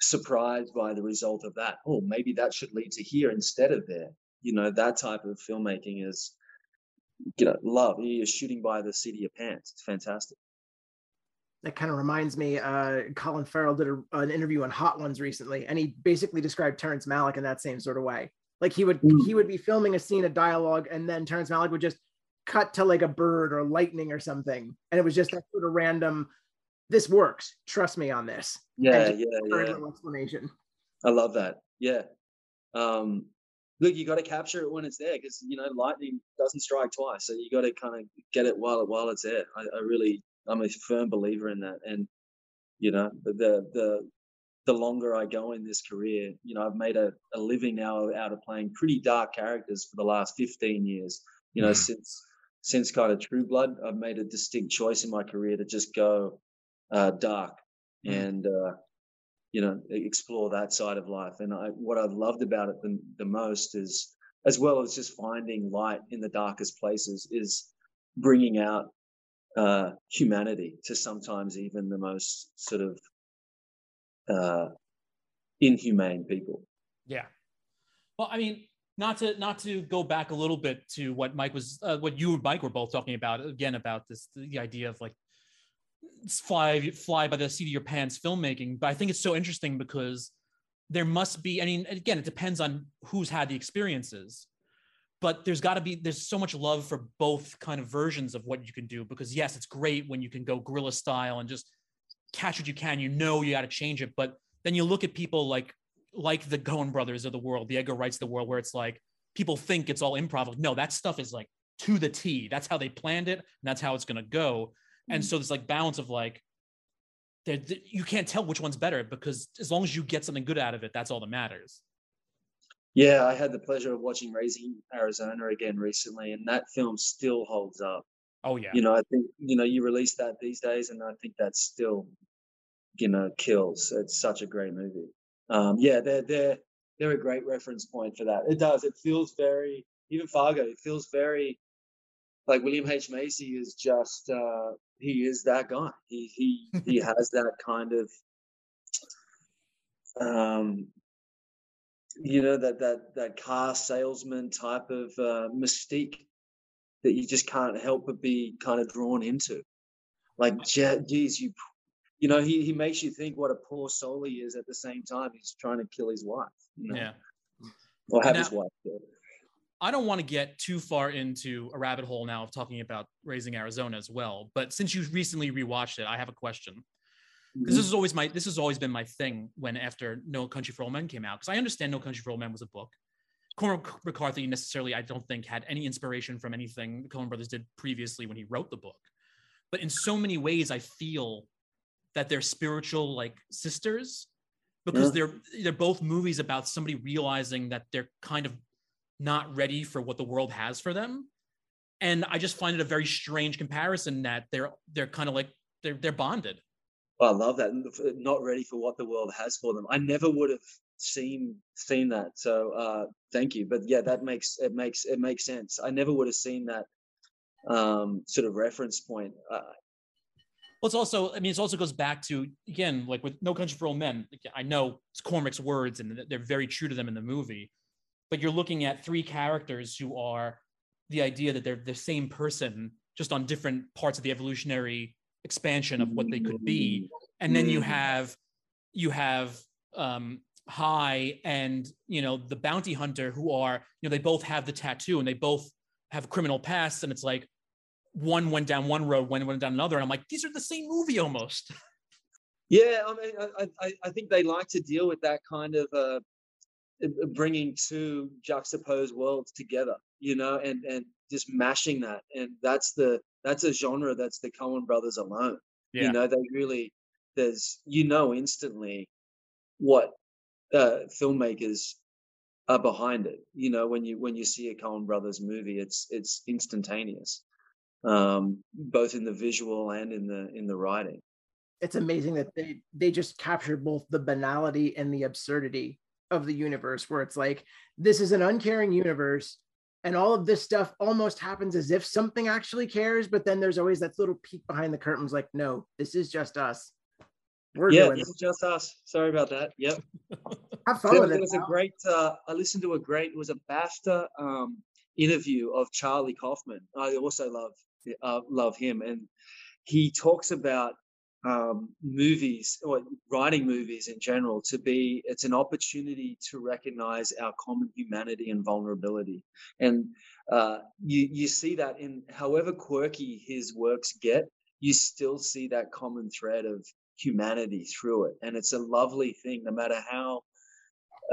surprised by the result of that. Oh, maybe that should lead to here instead of there you know that type of filmmaking is you know love you're shooting by the seat of your pants. It's fantastic. That kind of reminds me uh, colin farrell did a, an interview on hot ones recently and he basically described terrence malick in that same sort of way. Like he would mm. he would be filming a scene of dialogue and then terrence malick would just cut to like a bird or lightning or something and it was just that sort of random this works. Trust me on this. Yeah yeah yeah. explanation. I love that. Yeah. Um look, you got to capture it when it's there because you know lightning doesn't strike twice, so you got to kind of get it while while it's there. I, I, really, I'm a firm believer in that, and you know, the the the longer I go in this career, you know, I've made a, a living now out of playing pretty dark characters for the last 15 years. You know, mm. since since kind of True Blood, I've made a distinct choice in my career to just go uh, dark, mm. and uh, you know explore that side of life. And I, what i've loved about it the, the most is as well as just finding light in the darkest places is bringing out uh, humanity to sometimes even the most sort of uh, inhumane people. Yeah. Well i mean not to not to go back a little bit to what mike was uh, what you and mike were both talking about again about this the idea of like fly fly by the seat of your pants filmmaking but i think it's so interesting because there must be i mean again it depends on who's had the experiences but there's got to be there's so much love for both kind of versions of what you can do because yes it's great when you can go guerrilla style and just catch what you can you know you got to change it but then you look at people like like the Coen brothers of the world the Edgar Wrights of the world where it's like people think it's all improv. No that stuff is like to the T. That's how they planned it and that's how it's going to go and so there's like balance of like there you can't tell which one's better because as long as you get something good out of it that's all that matters Yeah, I had the pleasure of watching Raising Arizona again recently, and that film still holds up. oh yeah You know, I think you know you release that these days, and I think that's still, you know, kills. It's such a great movie. Um, yeah, they're they're they're a great reference point for that. It does. It feels very even Fargo. It feels very like William H Macy is just uh, he is that guy. He he he [laughs] has that kind of um you know that that that car salesman type of uh, mystique that you just can't help but be kind of drawn into. Like, ge- geez, you, you know, he he makes you think what a poor soul he is. At the same time, he's trying to kill his wife. You know? yeah or have Now- his wife killed. I don't want to get too far into a rabbit hole now of talking about raising Arizona as well. But since you recently rewatched it, I have a question. Because Mhm. this is always my this has always been my thing when after No Country for Old Men came out. Because I understand No Country for Old Men was a book. Cormac McCarthy necessarily, I don't think, had any inspiration from anything the Coen brothers did previously when he wrote the book. But in so many ways, I feel that they're spiritual like sisters because Yeah. they're they're both movies about somebody realizing that they're kind of not ready for what the world has for them. And I just find it a very strange comparison that they're they're kind of like they're they're bonded. I love that. Not ready for what the world has for them. I never would have seen seen that. So uh, thank you. But yeah, that makes it makes it makes sense. I never would have seen that um, sort of reference point. Uh, Well, it's also, I mean, it also goes back to again, like with No Country for Old Men. I know it's Cormac's words, and they're very true to them in the movie. But you're looking at three characters who are the idea that they're the same person, just on different parts of the evolutionary expansion of what they could be. And then you Mm. have, you have um, Hi and you know the bounty hunter, who are you know they both have the tattoo and they both have criminal pasts, and it's like one went down one road, one went down another, and I'm like, these are the same movie almost. [laughs] Yeah, I mean, I, I- I, think they like to deal with that kind of uh, bringing two juxtaposed worlds together, you know, and and just mashing that, and that's the that's a genre that's the Coen Brothers alone. You know, they really there's you know instantly what uh, filmmakers are behind it. You know, when you when you see a Coen Brothers movie, it's it's instantaneous, um, both in the visual and in the in the writing. it's amazing that they they just capture both the banality and the absurdity of the universe where it's like this is an uncaring universe and all of this stuff almost happens as if something actually cares but then there's always that little peek behind the curtains like no this is just us we're yeah, doing it's this. just us. Sorry about that. Yep. [laughs] have fun There, with there it was a great. Uh, I listened to a great. It was a BAFTA um, interview of Charlie Kaufman. I also love uh, love him, and he talks about um, movies or writing movies in general to be. It's an opportunity to recognize our common humanity and vulnerability, and uh, you you see that in however quirky his works get, you still see that common thread of humanity through it and it's a lovely thing no matter how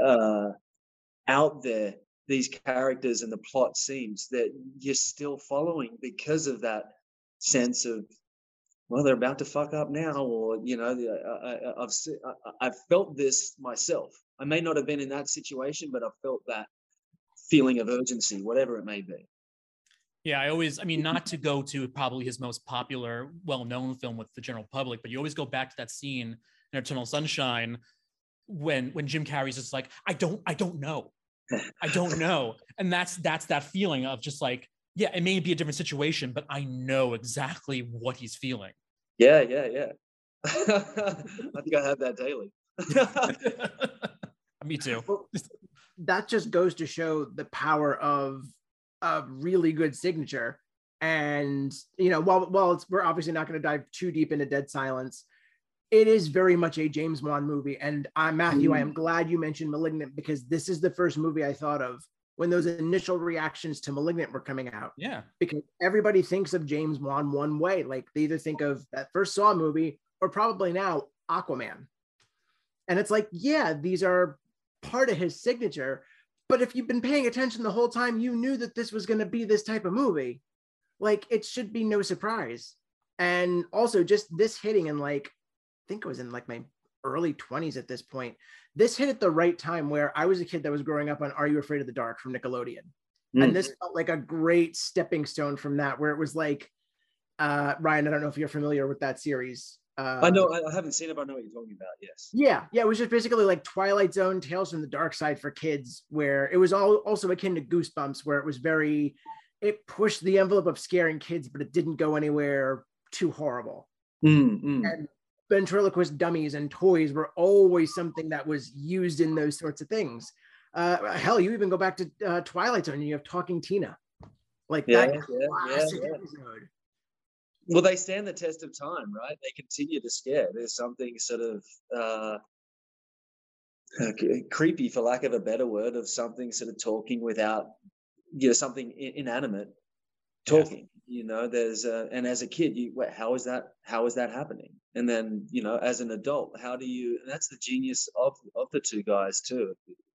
uh out there these characters and the plot seems that you're still following because of that sense of well they're about to fuck up now or you know the- I, I, i've I- I- i've felt this myself i may not have been in that situation but i've felt that feeling of urgency whatever it may be Yeah, I always, I mean, not to go to probably his most popular, well known film with the general public, but you always go back to that scene in Eternal Sunshine when when Jim Carrey's just like, I don't, I don't know. I don't [laughs] know. And that's that's that feeling of just like, yeah, it may be a different situation, but I know exactly what he's feeling. Yeah yeah yeah [laughs] i think i have that daily [laughs] Me too. Well, that just goes to show the power of a really good signature. And you know, while while it's, we're obviously not going to dive too deep into Dead Silence, it is very much a James Wan movie. And I, Matthew, I mm. am glad you mentioned *Malignant* because this is the first movie I thought of when those initial reactions to *Malignant* were coming out. Yeah. Because everybody thinks of James Wan one way, like they either think of that first Saw movie or probably now Aquaman. And it's like, yeah, these are part of his signature. But if you've been paying attention the whole time, you knew that this was going to be this type of movie. Like it should be no surprise. and also just this hitting in like I think it was in like my early 20s at this point. This hit at the right time where I was a kid that was growing up on Are You Afraid of the Dark from Nickelodeon. Mm. And this felt like a great stepping stone from that, where it was like, uh, Ryan, I don't know if you're familiar with that series. Uh, I know I haven't seen it, but I know what you're talking about. Yes. Yeah, yeah. It was just basically like Twilight Zone, Tales from the Dark Side for kids, where it was all also akin to Goosebumps, where it was very, it pushed the envelope of scaring kids, but it didn't go anywhere too horrible. Mm, mm. And ventriloquist dummies and toys were always something that was used in those sorts of things. Uh, hell, you even go back to uh, Twilight Zone and you have Talking Tina, like yeah, that yeah, classic yeah, episode. Well, they stand the test of time, right? They continue to scare. There's something sort of uh, creepy, for lack of a better word, of something sort of talking without, you know, something inanimate talking. You know, there's uh, and as a kid, you wait, how is that? How is that happening? And then you know, as an adult, how do you? And that's the genius of of the two guys too.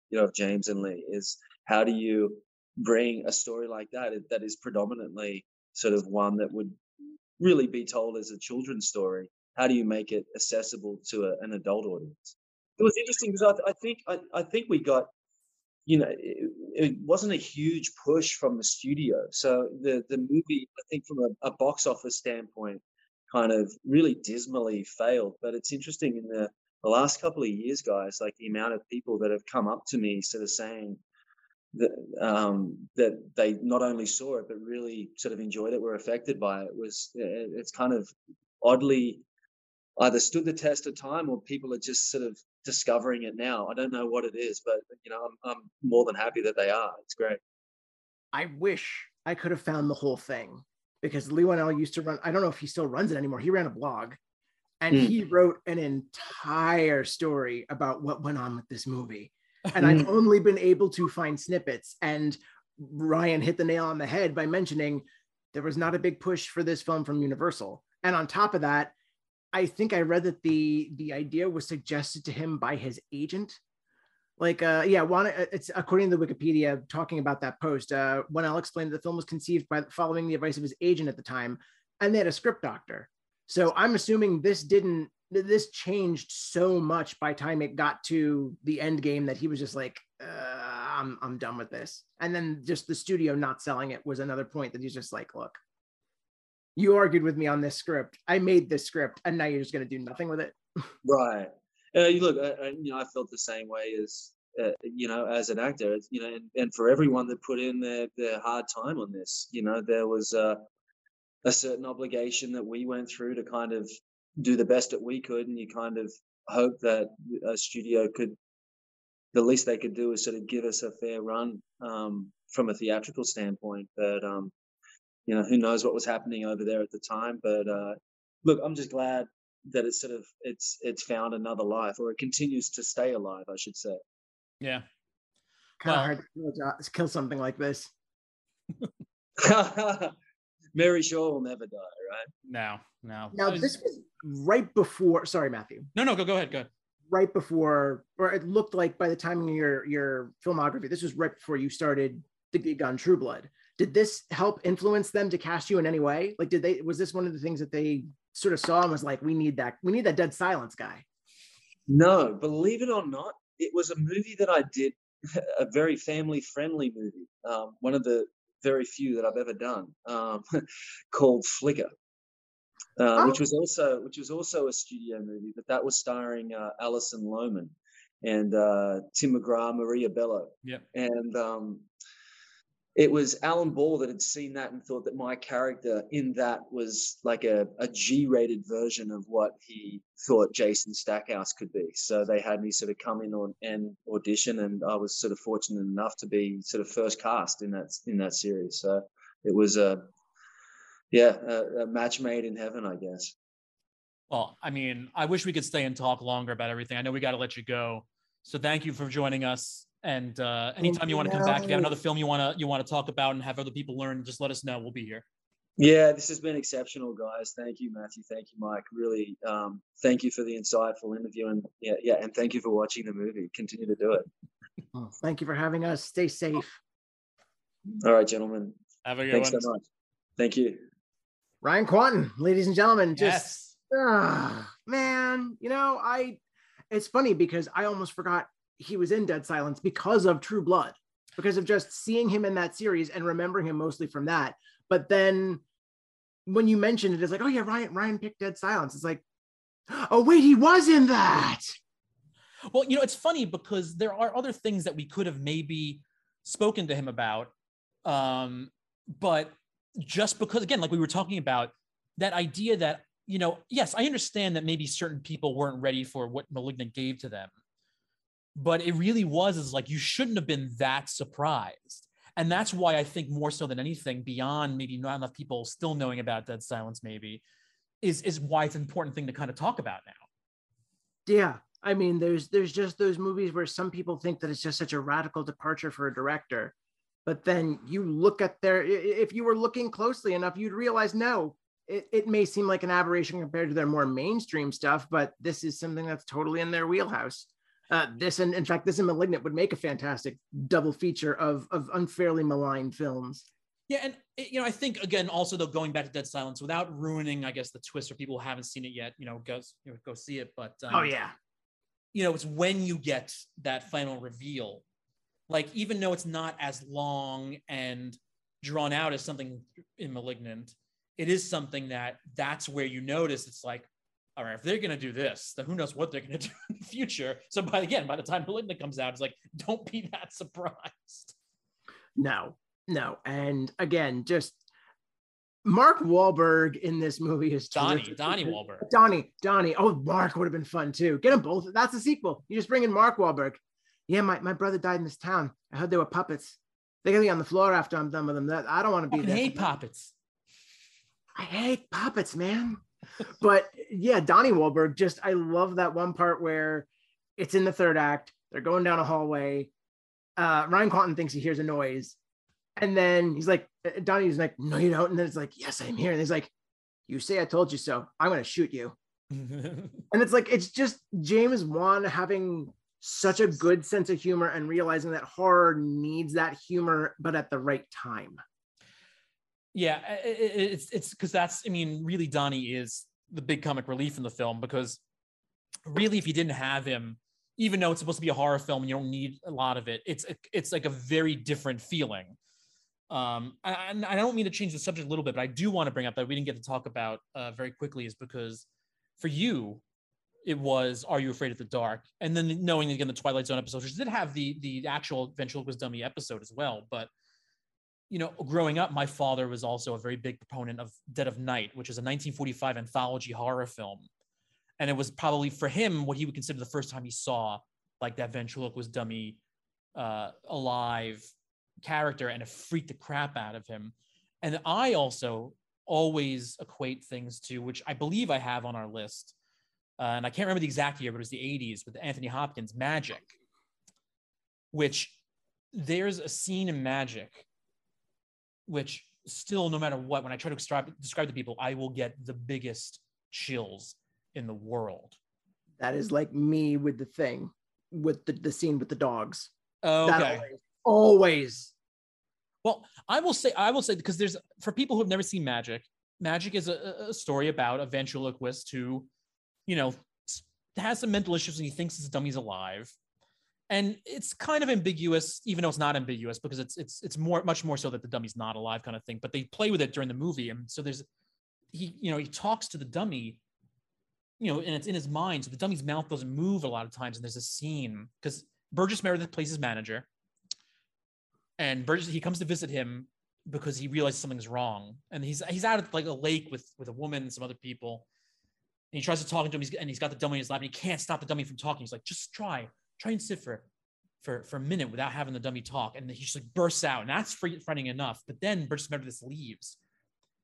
You know, James and Leigh is how do you bring a story like that that is predominantly sort of one that would really be told as a children's story, how do you make it accessible to a, an adult audience? It was interesting because I, I think I, I, think we got, you know, it, it, wasn't a huge push from the studio. So the the movie, I think, from a, a box office standpoint, kind of really dismally failed. But it's interesting in the the last couple of years, guys, like the amount of people that have come up to me sort of saying, that um, that they not only saw it but really sort of enjoyed it, were affected by it. Was it's kind of oddly either stood the test of time or people are just sort of discovering it now. I don't know what it is, but you know, I'm, I'm more than happy that they are. It's great. I wish I could have found the whole thing because Leigh Whannell used to run. I don't know if he still runs it anymore. He ran a blog, and mm. he wrote an entire story about what went on with this movie and I've only been able to find snippets. And Ryan hit the nail on the head by mentioning there was not a big push for this film from Universal. And on top of that, I think I read that the the idea was suggested to him by his agent. Like, uh, yeah, one, uh, it's according to the Wikipedia talking about that post. Uh, Whannell explained that the film was conceived by following the advice of his agent at the time, and they had a script doctor. So I'm assuming this didn't this changed so much by time it got to the end game that he was just like uh, I'm, I'm done with this and then just the studio not selling it was another point that he's just like look you argued with me on this script. I made this script and now you're just going to do nothing with it. [laughs] Right. Uh, look I, you know i felt the same way as uh, you know as an actor. You know and, and for everyone that put in their, their hard time on this you know there was uh, a certain obligation that we went through to kind of do the best that we could, and you kind of hope that a studio could, the least they could do is sort of give us a fair run um, from a theatrical standpoint. But um, you know, who knows what was happening over there at the time? But uh, look, I'm just glad that it's sort of it's it's found another life, or it continues to stay alive, I should say. Yeah. Kind well, of hard to kill something like this. [laughs] Mary Shaw will never die, right? No, no. Now was... this was right before. Sorry, Matthew. No, no, go go ahead. Go ahead. Right before, or it looked like by the time of your your filmography, this was right before you started the gig on True Blood. Did this help influence them to cast you in any way? Like, did they? Was this one of the things that they sort of saw and was like, we need that, we need that dead silence guy? No, believe it or not, it was a movie that I did, [laughs] a very family friendly movie. Um, one of the very few that I've ever done, um, [laughs] called Flicka, uh, oh. which was also which was also a studio movie, but that was starring uh, Alison Lohman and uh, Tim McGraw, Maria Bello. Yeah, and um, it was Alan Ball that had seen that and thought that my character in that was like a, a G-rated version of what he thought Jason Stackhouse could be. So they had me sort of come in on and audition, and I was sort of fortunate enough to be sort of first cast in that in that series. So it was a yeah a, a match made in heaven, I guess. Well, I mean, I wish we could stay and talk longer about everything. I know we got to let you go. So thank you for joining us. And uh, anytime you want to come back, if you have another film you want to you want to talk about and have other people learn, just let us know. We'll be here. Yeah, this has been exceptional, guys. Thank you, Matthew. Thank you, Mike. Really, um, thank you for the insightful interview, and yeah, yeah, and thank you for watching the movie. Continue to do it. Oh, thank you for having us. Stay safe. All right, gentlemen. Have a good Thanks one. so much. Thank you. Ryan Kwanten, ladies and gentlemen, just yes. ah, man, you know, I it's funny because I almost forgot he was in Dead Silence because of True Blood, because of just seeing him in that series and remembering him mostly from that. But then when you mentioned it, it's like, oh yeah, Ryan Ryan picked Dead Silence. It's like, oh wait, he was in that. Well, you know, it's funny because there are other things that we could have maybe spoken to him about. Um, but just because, again, like we were talking about, that idea that, you know, yes, I understand that maybe certain people weren't ready for what Malignant gave to them. But it really was is like you shouldn't have been that surprised. And that's why I think more so than anything, beyond maybe not enough people still knowing about Dead Silence, maybe, is is why it's an important thing to kind of talk about now. Yeah, I mean, there's there's just those movies where some people think that it's just such a radical departure for a director, but then you look at their if you were looking closely enough, you'd realize no, it, it may seem like an aberration compared to their more mainstream stuff, but this is something that's totally in their wheelhouse. Uh, this and in fact, this and *Malignant* would make a fantastic double feature of of unfairly maligned films. Yeah, and you know, I think again, also though, going back to Dead Silence, without ruining, I guess, the twist for people who haven't seen it yet, you know, go you know, go see it. But um, oh yeah, you know, it's when you get that final reveal. Like, even though it's not as long and drawn out as something in Malignant, it is something that that's where you notice it's like, all right, if they're going to do this, then who knows what they're going [laughs] to do in the future. So, by again, by the time Malignant comes out, it's like, don't be [laughs] that surprised. No, no. And again, just Mark Wahlberg in this movie is Donnie, terrific. Donnie Wahlberg. Donnie, Donnie. Oh, Mark would have been fun too. Get them both. That's a sequel. You just bring in Mark Wahlberg. Yeah, my, my brother died in this town. I heard they were puppets. They're gonna be on the floor after I'm done with them. That I don't want to be I there. hate puppets. I hate puppets, man. But yeah, Donnie Wahlberg. Just I love that one part where it's in the third act. They're going down a hallway. Uh, Ryan Kwanten thinks he hears a noise, and then he's like, uh, Donnie's like, no, you don't. And then it's like, yes, I'm here. And he's like, you say I told you so. I'm going to shoot you. [laughs] and it's like, it's just James Wan having such a good sense of humor and realizing that horror needs that humor, but at the right time. Yeah, it's it's because that's I mean, really, Donnie is the big comic relief in the film because really, if you didn't have him, even though it's supposed to be a horror film and you don't need a lot of it, it's it's like a very different feeling. Um, and I don't mean to change the subject a little bit, but I do want to bring up that we didn't get to talk about uh, very quickly is because for you, it was Are You Afraid of the Dark? And then knowing again the Twilight Zone episode, which did have the the actual ventriloquist dummy episode as well. But you know, growing up, my father was also a very big proponent of Dead of Night, which is a 1945 anthology horror film. And it was probably for him what he would consider the first time he saw like that ventriloquist dummy uh, alive character and it freaked the crap out of him. And I also always equate things to, which I believe I have on our list, uh, and I can't remember the exact year, but it was the 80s with Anthony Hopkins, Magic, which there's a scene in Magic, which still, no matter what, when I try to describe, describe to people, I will get the biggest chills in the world. That is like me with the thing, with the, the scene with the dogs. Oh, okay always. Well, I will say, I will say, because there's for people who have never seen Magic, Magic is a, a story about a ventriloquist who, you know, has some mental issues and he thinks his dummy's alive. And it's kind of ambiguous, even though it's not ambiguous, because it's it's it's more much more so that the dummy's not alive kind of thing. But they play with it during the movie, and so there's he you know he talks to the dummy, you know, and it's in his mind. So the dummy's mouth doesn't move a lot of times, and there's a scene because Burgess Meredith plays his manager, and Burgess he comes to visit him because he realizes something's wrong, and he's he's out at like a lake with with a woman and some other people. And he tries to talk to him, and he's got the dummy in his lap, and he can't stop the dummy from talking. He's like, just try, try and sit for for for a minute without having the dummy talk, and he just like bursts out, and that's frightening enough. But then Burgess Meredith leaves,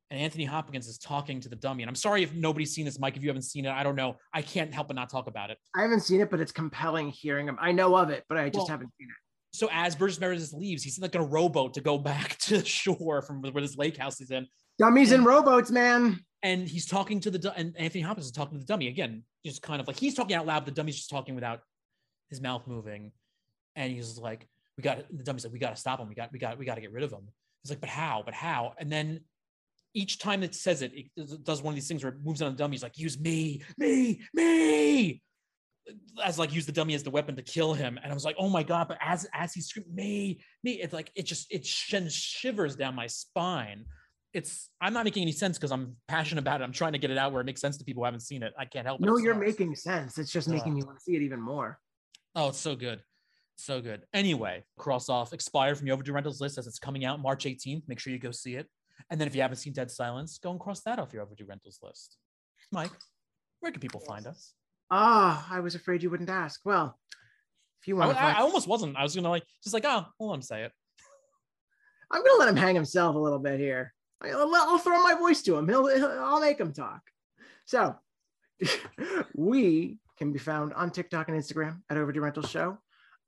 and Anthony Hopkins is talking to the dummy. And I'm sorry if nobody's seen this, Mike. If you haven't seen it, I don't know. I can't help but not talk about it. I haven't seen it, but it's compelling hearing him. I know of it, but I just well, haven't seen it so as Burgess Meredith leaves, he's in like a rowboat to go [laughs] back to the shore from where this lake house is in. Dummies and, rowboats, man. And he's talking to the and Anthony Hopkins is talking to the dummy again, just kind of like he's talking out loud. The dummy's just talking without his mouth moving, and he's like, "We got the dummy's like, we got to stop him. We got, we got, we got to get rid of him." He's like, "But how? But how?" And then each time it says it, it does one of these things where it moves on the dummy. He's like, use me, me, me. As like use the dummy as the weapon to kill him. And I was like, oh my God. But as as he screaming, me, me, it's like it just it shivers down my spine. It's I'm not making any sense because I'm passionate about it. I'm trying to get it out where it makes sense to people who haven't seen it. I can't help it. No, you're making sense. It's just making uh, me want to see it even more. Oh, it's so good. So good. Anyway, cross off expired from your overdue rentals list as it's coming out March 18th. Make sure you go see it. And then if you haven't seen Dead Silence, go and cross that off your overdue rentals list. Mike, where can people find us? Ah, oh, I was afraid you wouldn't ask. Well, if you want, I, I, I, almost wasn't. I was gonna like just like, oh, I'll let him say it. I'm gonna let him hang himself a little bit here. I'll, I'll throw my voice to him. He'll, he'll I'll make him talk. So, [laughs] we can be found on TikTok and Instagram at Overdue Rentals Show,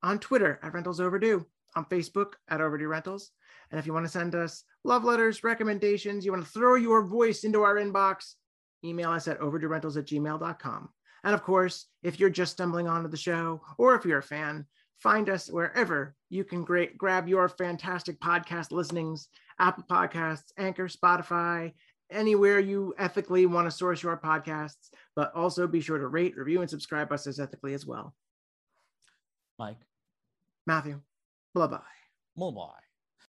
on Twitter at Rentals Overdue, on Facebook at Overdue Rentals, and if you want to send us love letters, recommendations, you want to throw your voice into our inbox, email us at overduerentals at gmail.com. And of course, if you're just stumbling onto the show or if you're a fan, find us wherever you can great, grab your fantastic podcast listenings. Apple Podcasts, Anchor, Spotify, anywhere you ethically want to source your podcasts, but also be sure to rate, review, and subscribe us as ethically as well. Mike. Matthew. Bye bye. Bye bye.